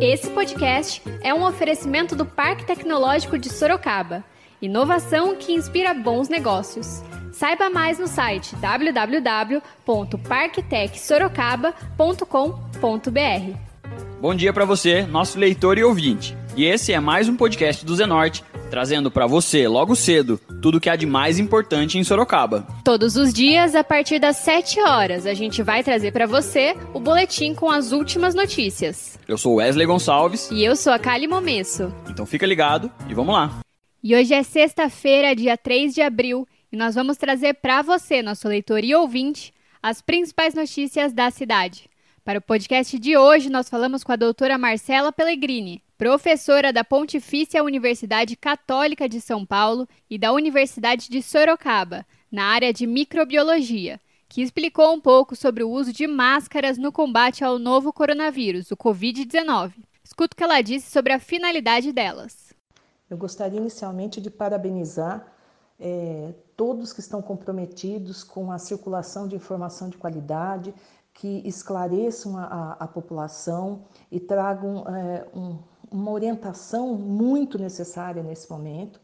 Esse podcast é um oferecimento do Parque Tecnológico de Sorocaba. Inovação que inspira bons negócios. Saiba mais no site www.parktecsorocaba.com.br. Bom dia para você, nosso leitor e ouvinte. E esse é mais um podcast do Zenorte, trazendo para você, logo cedo, tudo o que há de mais importante em Sorocaba. Todos os dias, a partir das 7 horas, a gente vai trazer para você o boletim com as últimas notícias. Eu sou Wesley Gonçalves. E eu sou a Kali Momesso. Então fica ligado e vamos lá. E hoje é sexta-feira, dia 3 de abril, e nós vamos trazer para você, nosso leitor e ouvinte, as principais notícias da cidade. Para o podcast de hoje, nós falamos com a doutora Marcela Pellegrini, professora da Pontifícia Universidade Católica de São Paulo e da Universidade de Sorocaba, na área de microbiologia, que explicou um pouco sobre o uso de máscaras no combate ao novo coronavírus, o Covid-19. Escuta o que ela disse sobre a finalidade delas. Eu gostaria inicialmente de parabenizar é, todos que estão comprometidos com a circulação de informação de qualidade, que esclareçam a, a, população e tragam é, um, uma orientação muito necessária nesse momento.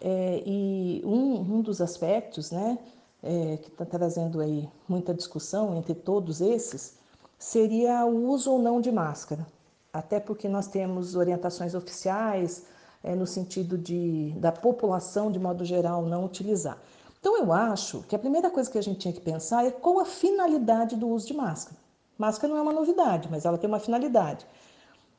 É, e um, um, dos aspectos né, é, que está trazendo aí muita discussão entre todos esses seria o uso ou não de máscara. Até porque nós temos orientações oficiais é, no sentido de, da população, de modo geral, não utilizar. Então, eu acho que a primeira coisa que a gente tinha que pensar é qual a finalidade do uso de máscara. Máscara não é uma novidade, mas ela tem uma finalidade.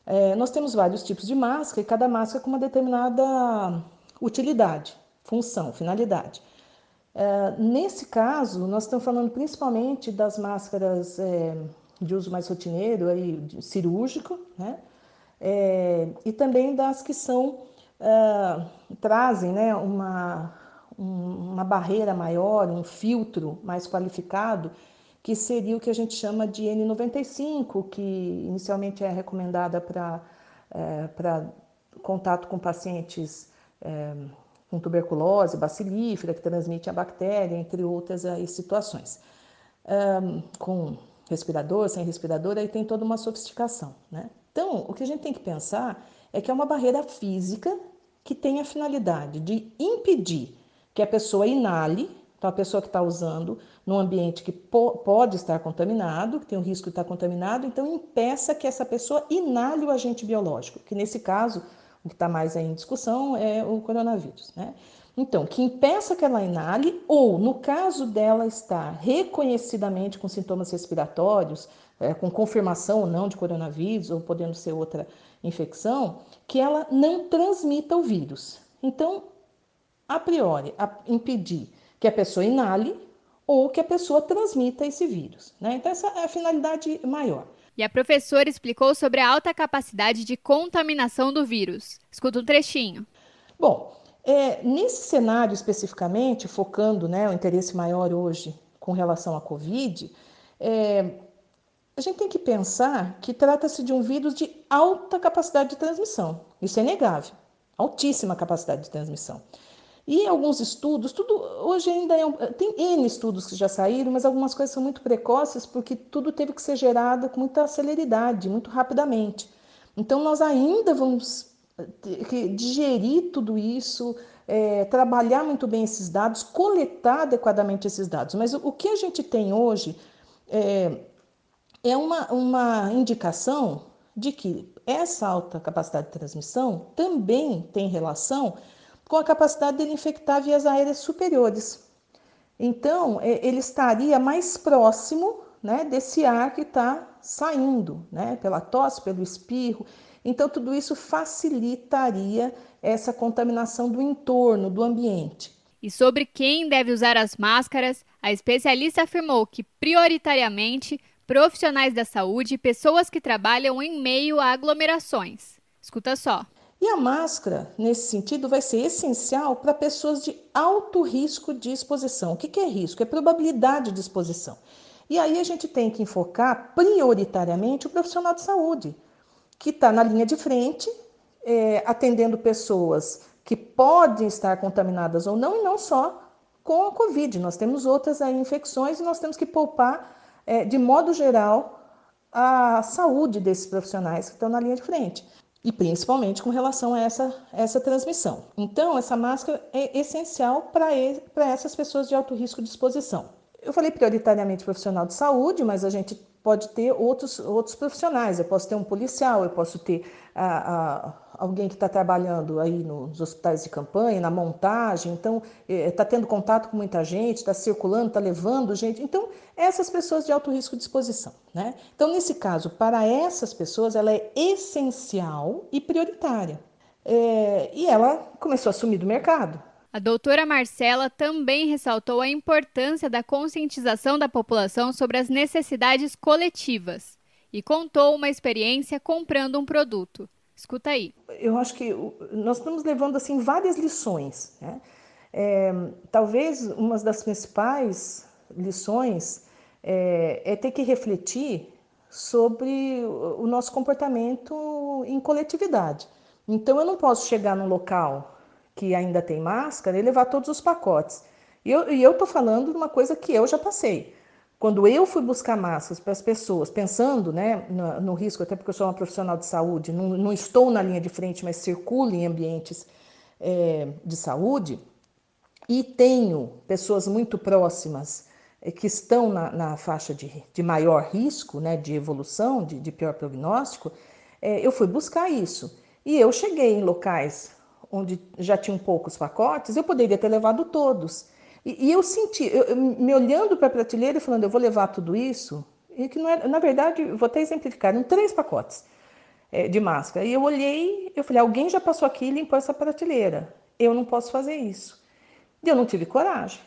É, nós temos vários tipos de máscara e cada máscara com uma determinada utilidade, função, finalidade. É, nesse caso, nós estamos falando principalmente das máscaras é, de uso mais rotineiro, aí, cirúrgico, né? É, e também das que são é, trazem né, uma, uma barreira maior, um filtro mais qualificado, que seria o que a gente chama de N95, que inicialmente é recomendada para é, contato com pacientes é, com tuberculose, bacilífera, que transmite a bactéria, entre outras aí, situações. Um, com respirador, sem respirador, aí tem toda uma sofisticação. Né? Então, o que a gente tem que pensar é que é uma barreira física que tem a finalidade de impedir que a pessoa inale, então a pessoa que está usando num ambiente que po pode estar contaminado, que tem o risco de estar contaminado, então impeça que essa pessoa inale o agente biológico, que nesse caso, o que está mais em discussão é o coronavírus, né? Então, que impeça que ela inale, ou no caso dela estar reconhecidamente com sintomas respiratórios, é, com confirmação ou não de coronavírus, ou podendo ser outra infecção, que ela não transmita o vírus. Então, a priori, a impedir que a pessoa inale ou que a pessoa transmita esse vírus. Né? Então, essa é a finalidade maior. E a professora explicou sobre a alta capacidade de contaminação do vírus. Escuta um trechinho. Bom, é, nesse cenário especificamente, focando né, o interesse maior hoje com relação à Covid, é, a gente tem que pensar que trata-se de um vírus de alta capacidade de transmissão. Isso é inegável. Altíssima capacidade de transmissão. E alguns estudos, tudo hoje ainda é um, tem N estudos que já saíram, mas algumas coisas são muito precoces porque tudo teve que ser gerado com muita celeridade, muito rapidamente. Então nós ainda vamos digerir tudo isso, é, trabalhar muito bem esses dados, coletar adequadamente esses dados. Mas o, o que a gente tem hoje é, é uma, uma indicação de que essa alta capacidade de transmissão também tem relação com a capacidade dele infectar vias aéreas superiores. Então, ele estaria mais próximo né, desse ar que está saindo, né, pela tosse, pelo espirro. Então, tudo isso facilitaria essa contaminação do entorno, do ambiente. E sobre quem deve usar as máscaras, a especialista afirmou que, prioritariamente, profissionais da saúde e pessoas que trabalham em meio a aglomerações. Escuta só. E a máscara, nesse sentido, vai ser essencial para pessoas de alto risco de exposição. O que é risco? É probabilidade de exposição. E aí a gente tem que enfocar prioritariamente o profissional de saúde, que está na linha de frente, é, atendendo pessoas que podem estar contaminadas ou não, e não só com a Covid. Nós temos outras aí, infecções e nós temos que poupar, é, de modo geral, a saúde desses profissionais que estão na linha de frente. E principalmente com relação a essa, essa transmissão. Então, essa máscara é essencial para essas pessoas de alto risco de exposição. Eu falei prioritariamente profissional de saúde, mas a gente pode ter outros, outros profissionais. Eu posso ter um policial, eu posso ter a, alguém que está trabalhando aí nos hospitais de campanha, na montagem, então está eh, tendo contato com muita gente, está circulando, está levando gente. Então, essas pessoas de alto risco de exposição. Né? Então, nesse caso, para essas pessoas, ela é essencial e prioritária. É, e ela começou a sumir do mercado. A doutora Marcela também ressaltou a importância da conscientização da população sobre as necessidades coletivas e contou uma experiência comprando um produto. Escuta aí. Eu acho que nós estamos levando assim várias lições. Né? É, talvez uma das principais lições é, é ter que refletir sobre o nosso comportamento em coletividade. Então eu não posso chegar num local que ainda tem máscara e levar todos os pacotes. E eu estou falando de uma coisa que eu já passei. Quando eu fui buscar máscaras para as pessoas, pensando né, no, no, risco, até porque eu sou uma profissional de saúde, não, não estou na linha de frente, mas circulo em ambientes é, de saúde, e tenho pessoas muito próximas é, que estão na, na faixa de, de, maior risco, né, de evolução, de, de pior prognóstico, é, eu fui buscar isso. E eu cheguei em locais onde já tinham poucos pacotes, eu poderia ter levado todos. E, e eu senti, eu, eu, me olhando para a prateleira e falando, eu vou levar tudo isso, e que não é, na verdade, vou até exemplificar, eram três pacotes é, de máscara. E eu olhei, eu falei, alguém já passou aqui e limpou essa prateleira. Eu não posso fazer isso. E eu não tive coragem.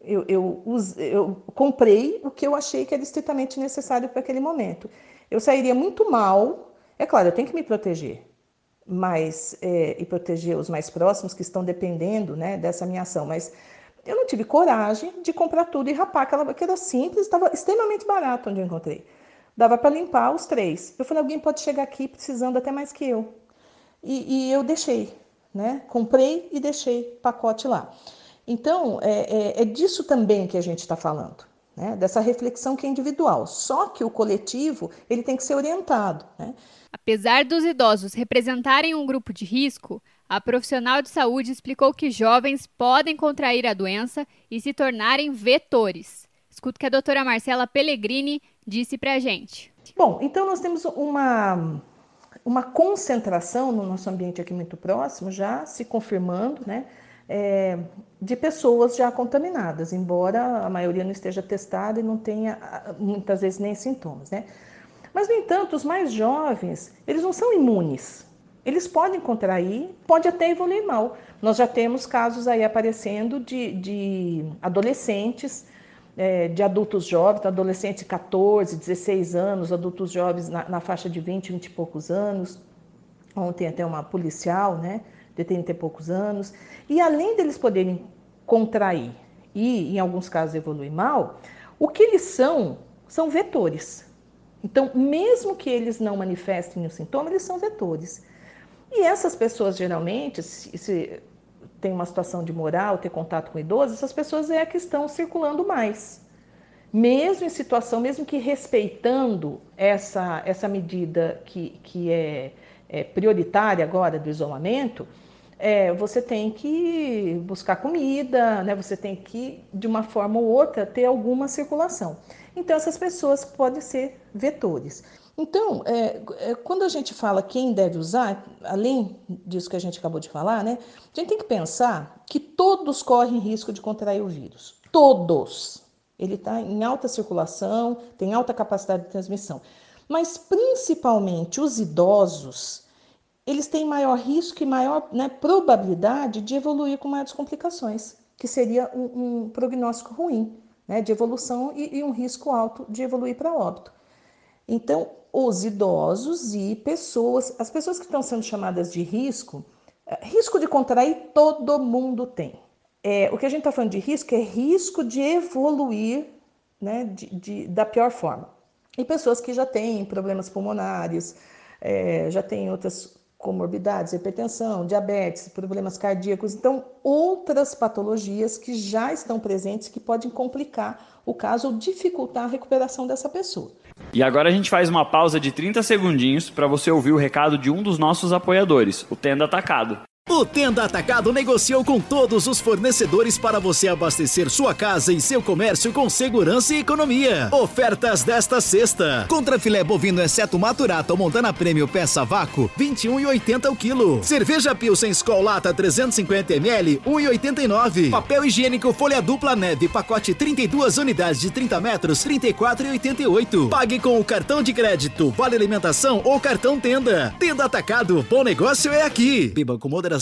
Eu, eu, eu comprei o que eu achei que era estritamente necessário para aquele momento. Eu sairia muito mal. É claro, eu tenho que me proteger mais é, e proteger os mais próximos que estão dependendo né, dessa minha ação. Mas eu não tive coragem de comprar tudo e rapar aquela que era simples, estava extremamente barato onde eu encontrei. Dava para limpar os três. Eu falei, alguém pode chegar aqui precisando até mais que eu. E, e eu deixei, né? Comprei e deixei pacote lá. Então, é, é, é disso também que a gente está falando. Né? Dessa reflexão que é individual. Só que o coletivo ele tem que ser orientado. Né? Apesar dos idosos representarem um grupo de risco, a profissional de saúde explicou que jovens podem contrair a doença e se tornarem vetores. Escuta o que a doutora Marcela Pellegrini disse para a gente. Bom, então nós temos uma, uma concentração no nosso ambiente aqui muito próximo, já se confirmando, né? É, de pessoas já contaminadas, embora a maioria não esteja testada e não tenha muitas vezes nem sintomas, né? Mas, no entanto, os mais jovens, eles não são imunes. Eles podem contrair, pode até evoluir mal. Nós já temos casos aí aparecendo de, de adolescentes, é, de adultos jovens, adolescentes de 14, 16 anos, adultos jovens na, na, faixa de 20, 20 e poucos anos. Ontem até uma policial, né, de 30 e poucos anos. E além deles poderem contrair e, em alguns casos, evoluir mal, o que eles são, são vetores. Então, mesmo que eles não manifestem o sintoma, eles são vetores. E essas pessoas, geralmente, se, se tem uma situação de moral, ter contato com idosos, essas pessoas é que estão circulando mais. Mesmo em situação, mesmo que respeitando essa, essa medida que, que é, é prioritária agora do isolamento, é, você tem que buscar comida, né? você tem que, de uma forma ou outra, ter alguma circulação. Então, essas pessoas podem ser vetores. Então, é, é, quando a gente fala quem deve usar, além disso que a gente acabou de falar, né, a gente tem que pensar que todos correm risco de contrair o vírus. Todos. Ele está em alta circulação, tem alta capacidade de transmissão. Mas, principalmente, os idosos, eles têm maior risco e maior né, probabilidade de evoluir com maiores complicações, que seria um, um prognóstico ruim né, de evolução e, e um risco alto de evoluir para óbito. Então, os idosos e pessoas, as pessoas que estão sendo chamadas de risco, eh, risco de contrair todo mundo tem. É, o que a gente está falando de risco é risco de evoluir né, de, de, da pior forma. E pessoas que já têm problemas pulmonares, é, já têm outras comorbidades, hipertensão, diabetes, problemas cardíacos, então outras patologias que já estão presentes que podem complicar o caso ou dificultar a recuperação dessa pessoa. E agora a gente faz uma pausa de 30 segundinhos para você ouvir o recado de um dos nossos apoiadores, o Tenda Atacado. O Tenda Atacado negociou com todos os fornecedores para você abastecer sua casa e seu comércio com segurança e economia. Ofertas desta sexta: contra filé bovino exceto maturato Montana Prêmio peça vácuo, 21,80 o quilo. Cerveja Pilsen Skol Lata 350 ml, 1,89. Papel higiênico folha dupla neve pacote 32 unidades de 30 metros, 34,88. Pague com o cartão de crédito, vale alimentação ou cartão Tenda. Tenda Atacado, bom negócio é aqui. Biba com moderação.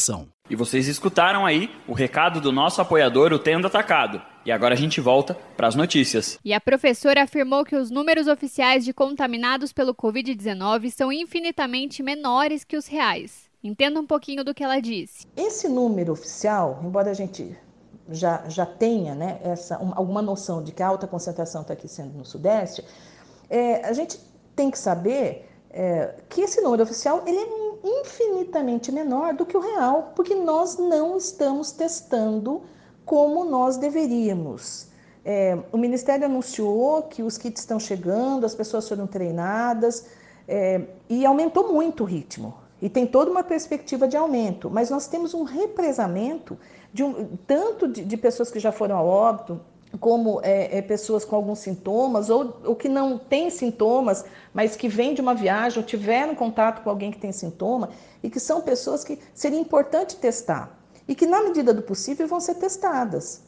E vocês escutaram aí o recado do nosso apoiador, o Tendo Atacado. E agora a gente volta para as notícias. E a professora afirmou que os números oficiais de contaminados pelo Covid-19 são infinitamente menores que os reais. Entenda um pouquinho do que ela disse. Esse número oficial, embora a gente já, já tenha né, essa, uma, alguma noção de que a alta concentração está aqui sendo no Sudeste, é, a gente tem que saber é, que esse número oficial ele é infinitamente menor do que o real, porque nós não estamos testando como nós deveríamos. É, o Ministério anunciou que os kits estão chegando, as pessoas foram treinadas é, e aumentou muito o ritmo. E tem toda uma perspectiva de aumento, mas nós temos um represamento de um, tanto de, de pessoas que já foram a óbito, como é, é, pessoas com alguns sintomas ou, ou que não têm sintomas, mas que vêm de uma viagem ou tiveram contato com alguém que tem sintoma e que são pessoas que seria importante testar e que, na medida do possível, vão ser testadas.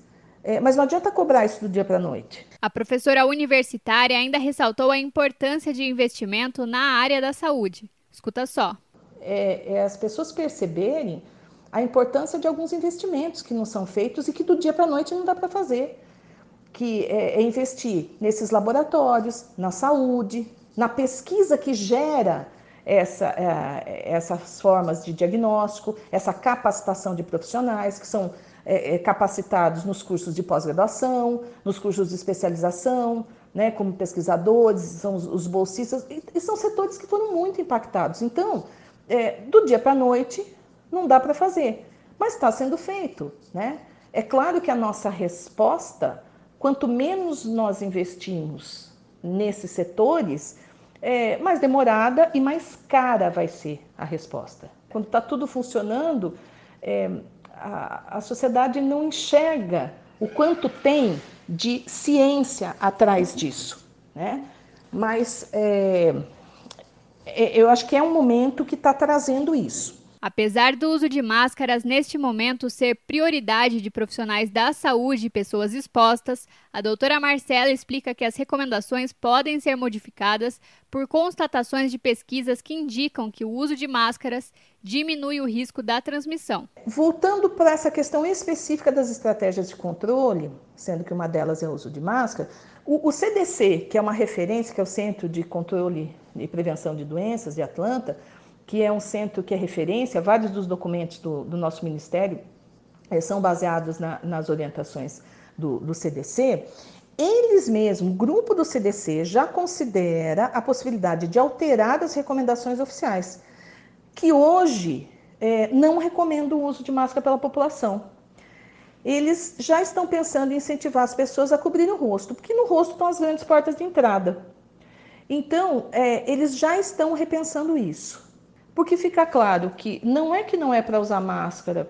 É, mas não adianta cobrar isso do dia para a noite. A professora universitária ainda ressaltou a importância de investimento na área da saúde. Escuta só. É, é as pessoas perceberem a importância de alguns investimentos que não são feitos e que do dia para a noite não dá para fazer que é, é investir nesses laboratórios, na saúde, na pesquisa que gera essa, é, essas formas de diagnóstico, essa capacitação de profissionais que são é, é capacitados nos cursos de pós-graduação, nos cursos de especialização, né, como pesquisadores, são os, os bolsistas, e, e, são setores que foram muito impactados. Então, é, do dia para a noite, não dá para fazer, mas está sendo feito. Né? É claro que a nossa resposta Quanto menos nós investimos nesses setores, é, mais demorada e mais cara vai ser a resposta. Quando está tudo funcionando, é, a, a sociedade não enxerga o quanto tem de ciência atrás disso. Né? Mas é, é eu acho que é um momento que está trazendo isso. Apesar do uso de máscaras neste momento ser prioridade de profissionais da saúde e pessoas expostas, a doutora Marcela explica que as recomendações podem ser modificadas por constatações de pesquisas que indicam que o uso de máscaras diminui o risco da transmissão. Voltando para essa questão específica das estratégias de controle, sendo que uma delas é o uso de máscara, o, o CDC, que é uma referência, que é o Centro de Controle e Prevenção de Doenças de Atlanta, que é um centro que é referência, vários dos documentos do, do nosso ministério é, são baseados na, nas orientações do, do CDC, eles mesmos, o grupo do CDC, já considera a possibilidade de alterar as recomendações oficiais, que hoje é, não recomendam o uso de máscara pela população. Eles já estão pensando em incentivar as pessoas a cobrir o rosto, porque no rosto estão as grandes portas de entrada. Então, é, eles já estão repensando isso. Porque fica claro que não é que não é para usar máscara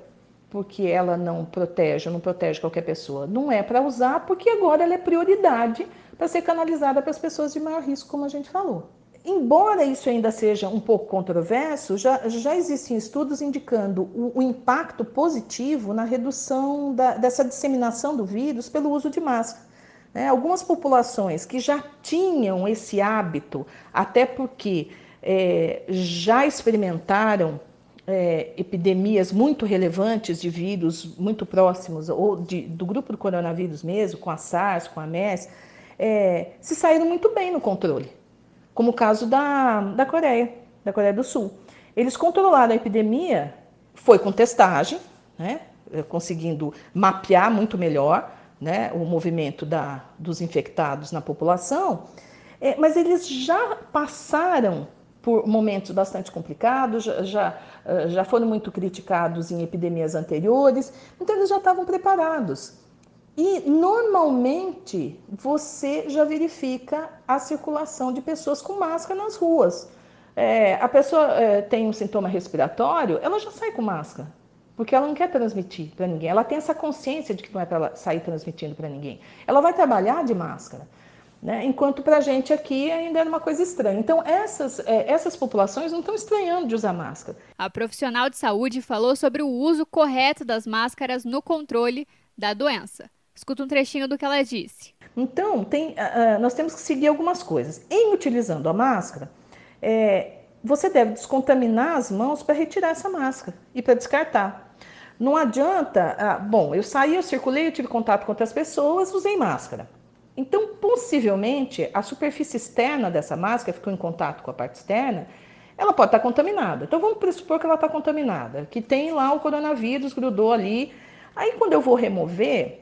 porque ela não protege, não protege qualquer pessoa. Não é para usar porque agora ela é prioridade para ser canalizada para as pessoas de maior risco, como a gente falou. Embora isso ainda seja um pouco controverso, já, já existem estudos indicando o, o impacto positivo na redução da, dessa disseminação do vírus pelo uso de máscara. Né? Algumas populações que já tinham esse hábito, até porque é, já experimentaram é, epidemias muito relevantes de vírus muito próximos, ou de, do grupo do coronavírus mesmo, com a SARS, com a MERS, é, se saíram muito bem no controle, como o caso da, da Coreia, da Coreia do Sul. Eles controlaram a epidemia, foi com testagem, né, conseguindo mapear muito melhor né, o movimento da, dos infectados na população, é, mas eles já passaram por momentos bastante complicados, já, já, eh, já foram muito criticados em epidemias anteriores, então eles já estavam preparados. E normalmente você já verifica a circulação de pessoas com máscara nas ruas. É, a pessoa é, tem um sintoma respiratório, ela já sai com máscara, porque ela não quer transmitir para ninguém. Ela tem essa consciência de que não é para sair transmitindo para ninguém. Ela vai trabalhar de máscara. Né? Enquanto para a gente aqui ainda era uma coisa estranha. Então, essas, é, essas populações não estão estranhando de usar máscara. A profissional de saúde falou sobre o uso correto das máscaras no controle da doença. Escuta um trechinho do que ela disse. Então, tem, uh, nós temos que seguir algumas coisas. Em utilizando a máscara, é, você deve descontaminar as mãos para retirar essa máscara e para descartar. Não adianta, ah, bom, eu saí, eu circulei, eu tive contato com outras pessoas, usei máscara. Então, possivelmente, a superfície externa dessa máscara ficou em contato com a parte externa, ela pode estar contaminada. Então, vamos pressupor que ela está contaminada, que tem lá o coronavírus, grudou ali. Aí, quando eu vou remover,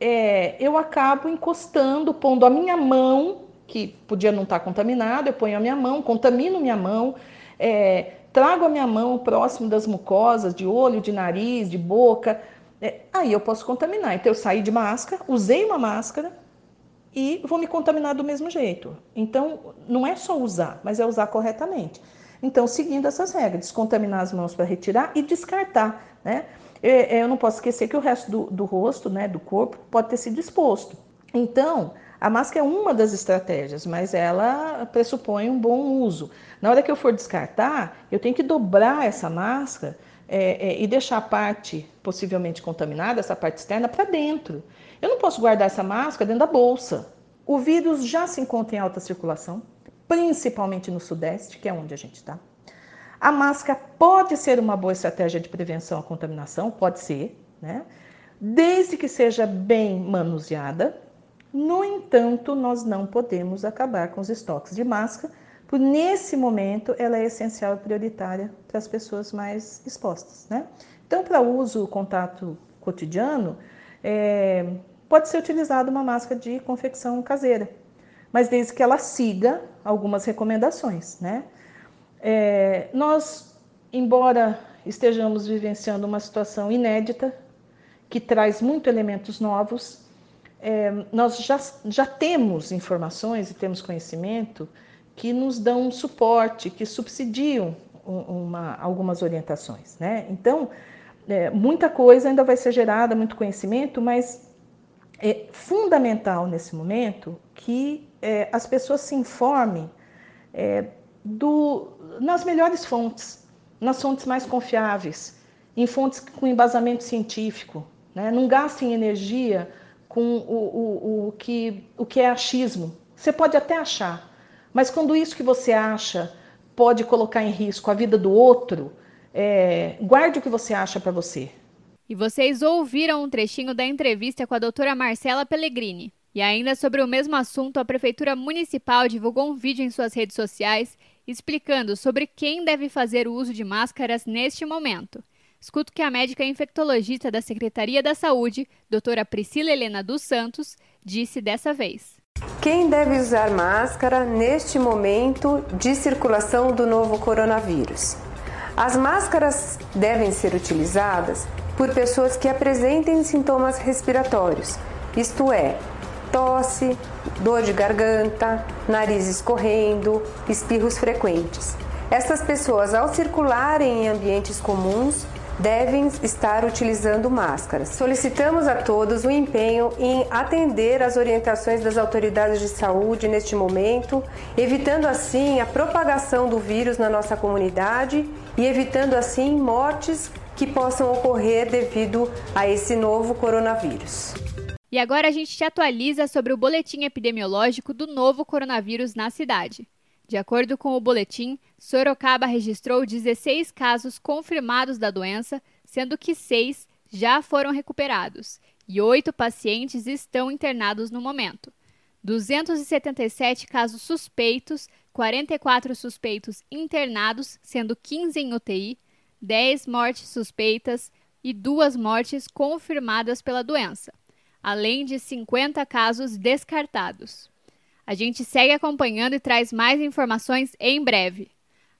é, eu acabo encostando, pondo a minha mão, que podia não estar contaminada, eu ponho a minha mão, contamino minha mão, é, trago a minha mão próximo das mucosas, de olho, de nariz, de boca, é, aí eu posso contaminar. Então eu saí de máscara, usei uma máscara e vou me contaminar do mesmo jeito. Então não é só usar, mas é usar corretamente. Então, seguindo essas regras, descontaminar as mãos para retirar e descartar, né? É, é, eu não posso esquecer que o resto do, do rosto, né, do corpo, pode ter sido exposto. Então, a máscara é uma das estratégias, mas ela pressupõe um bom uso. Na hora que eu for descartar, eu tenho que dobrar essa máscara é, é, e deixar a parte possivelmente contaminada, essa parte externa, para dentro. Eu não posso guardar essa máscara dentro da bolsa. O vírus já se encontra em alta circulação, principalmente no Sudeste, que é onde a gente está. A máscara pode ser uma boa estratégia de prevenção à contaminação, pode ser, né? Desde que seja bem manuseada. No entanto, nós não podemos acabar com os estoques de máscara, por nesse momento ela é essencial e prioritária para as pessoas mais expostas, né? Então, para uso, contato cotidiano, é, pode ser utilizada uma máscara de confecção caseira, mas desde que ela siga algumas recomendações, né? É, nós, embora estejamos vivenciando uma situação inédita, que traz muito elementos novos, é, nós já, já temos informações e temos conhecimento que nos dão suporte, que subsidiam uma, algumas orientações. Né? Então, é, muita coisa ainda vai ser gerada, muito conhecimento, mas é fundamental nesse momento que é, as pessoas se informem é, do, nas melhores fontes, nas fontes mais confiáveis, em fontes com embasamento científico. Né? Não gastem energia com o, o, o, que, o que é achismo. Você pode até achar, mas quando isso que você acha pode colocar em risco a vida do outro, é, guarde o que você acha para você. E vocês ouviram um trechinho da entrevista com a doutora Marcela Pellegrini. E ainda sobre o mesmo assunto, a Prefeitura Municipal divulgou um vídeo em suas redes sociais explicando sobre quem deve fazer o uso de máscaras neste momento. Escuto que a médica infectologista da Secretaria da Saúde, doutora Priscila Helena dos Santos, disse dessa vez. Quem deve usar máscara neste momento de circulação do novo coronavírus? As máscaras devem ser utilizadas por pessoas que apresentem sintomas respiratórios, isto é, tosse, dor de garganta, nariz escorrendo, espirros frequentes. Essas pessoas, ao circularem em ambientes comuns, devem estar utilizando máscaras. Solicitamos a todos o empenho em atender às orientações das autoridades de saúde neste momento, evitando assim a propagação do vírus na nossa comunidade e evitando assim mortes que possam ocorrer devido a esse novo coronavírus. E agora a gente te atualiza sobre o boletim epidemiológico do novo coronavírus na cidade. De acordo com o boletim, Sorocaba registrou 16 casos confirmados da doença, sendo que seis já foram recuperados e oito pacientes estão internados no momento. 277 casos suspeitos, 44 suspeitos internados, sendo 15 em UTI, 10 mortes suspeitas e duas mortes confirmadas pela doença além de 50 casos descartados. A gente segue acompanhando e traz mais informações em breve.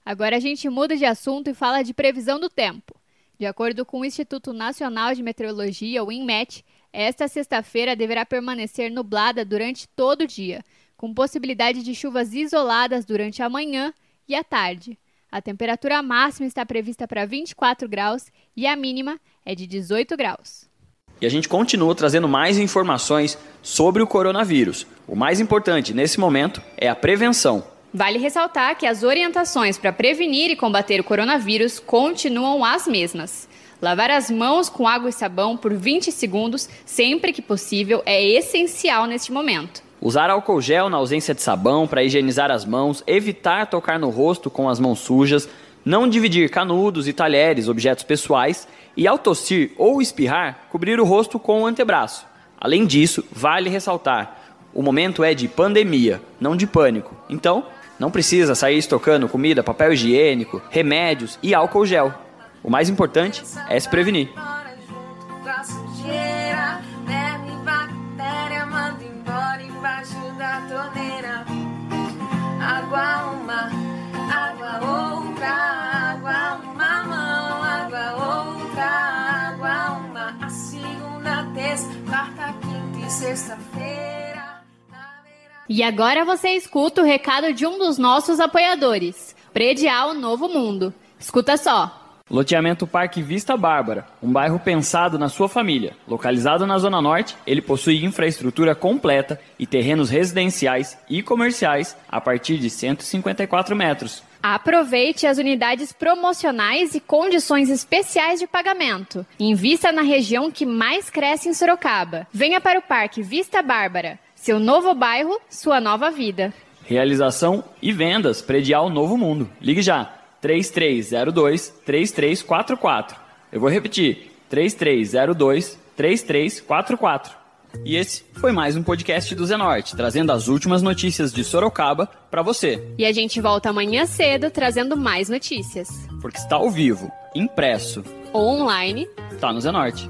Agora a gente muda de assunto e fala de previsão do tempo. De acordo com o Instituto Nacional de Meteorologia, o INMET, esta sexta-feira deverá permanecer nublada durante todo o dia, com possibilidade de chuvas isoladas durante a manhã e a tarde. A temperatura máxima está prevista para 24 graus e a mínima é de 18 graus. E a gente continua trazendo mais informações sobre o coronavírus. O mais importante nesse momento é a prevenção. Vale ressaltar que as orientações para prevenir e combater o coronavírus continuam as mesmas. Lavar as mãos com água e sabão por 20 segundos, sempre que possível, é essencial neste momento. Usar álcool gel na ausência de sabão para higienizar as mãos, evitar tocar no rosto com as mãos sujas, não dividir canudos e talheres, objetos pessoais, e ao tossir ou espirrar, cobrir o rosto com o antebraço. Além disso, vale ressaltar: o momento é de pandemia, não de pânico. Então, não precisa sair estocando comida, papel higiênico, remédios e álcool gel. O mais importante é se prevenir. E agora você escuta o recado de um dos nossos apoiadores, Predial Novo Mundo. Escuta só. Loteamento Parque Vista Bárbara, um bairro pensado na sua família. Localizado na Zona Norte, ele possui infraestrutura completa e terrenos residenciais e comerciais a partir de 154 metros. Aproveite as unidades promocionais e condições especiais de pagamento. Invista na região que mais cresce em Sorocaba. Venha para o Parque Vista Bárbara. Seu novo bairro, sua nova vida. Realização e vendas Predial Novo Mundo. Ligue já 3302 3344. Eu vou repetir 3302 3344. E esse foi mais um podcast do Zenorte, trazendo as últimas notícias de Sorocaba para você. E a gente volta amanhã cedo trazendo mais notícias. Porque está ao vivo, impresso ou online, tá no Zenorte.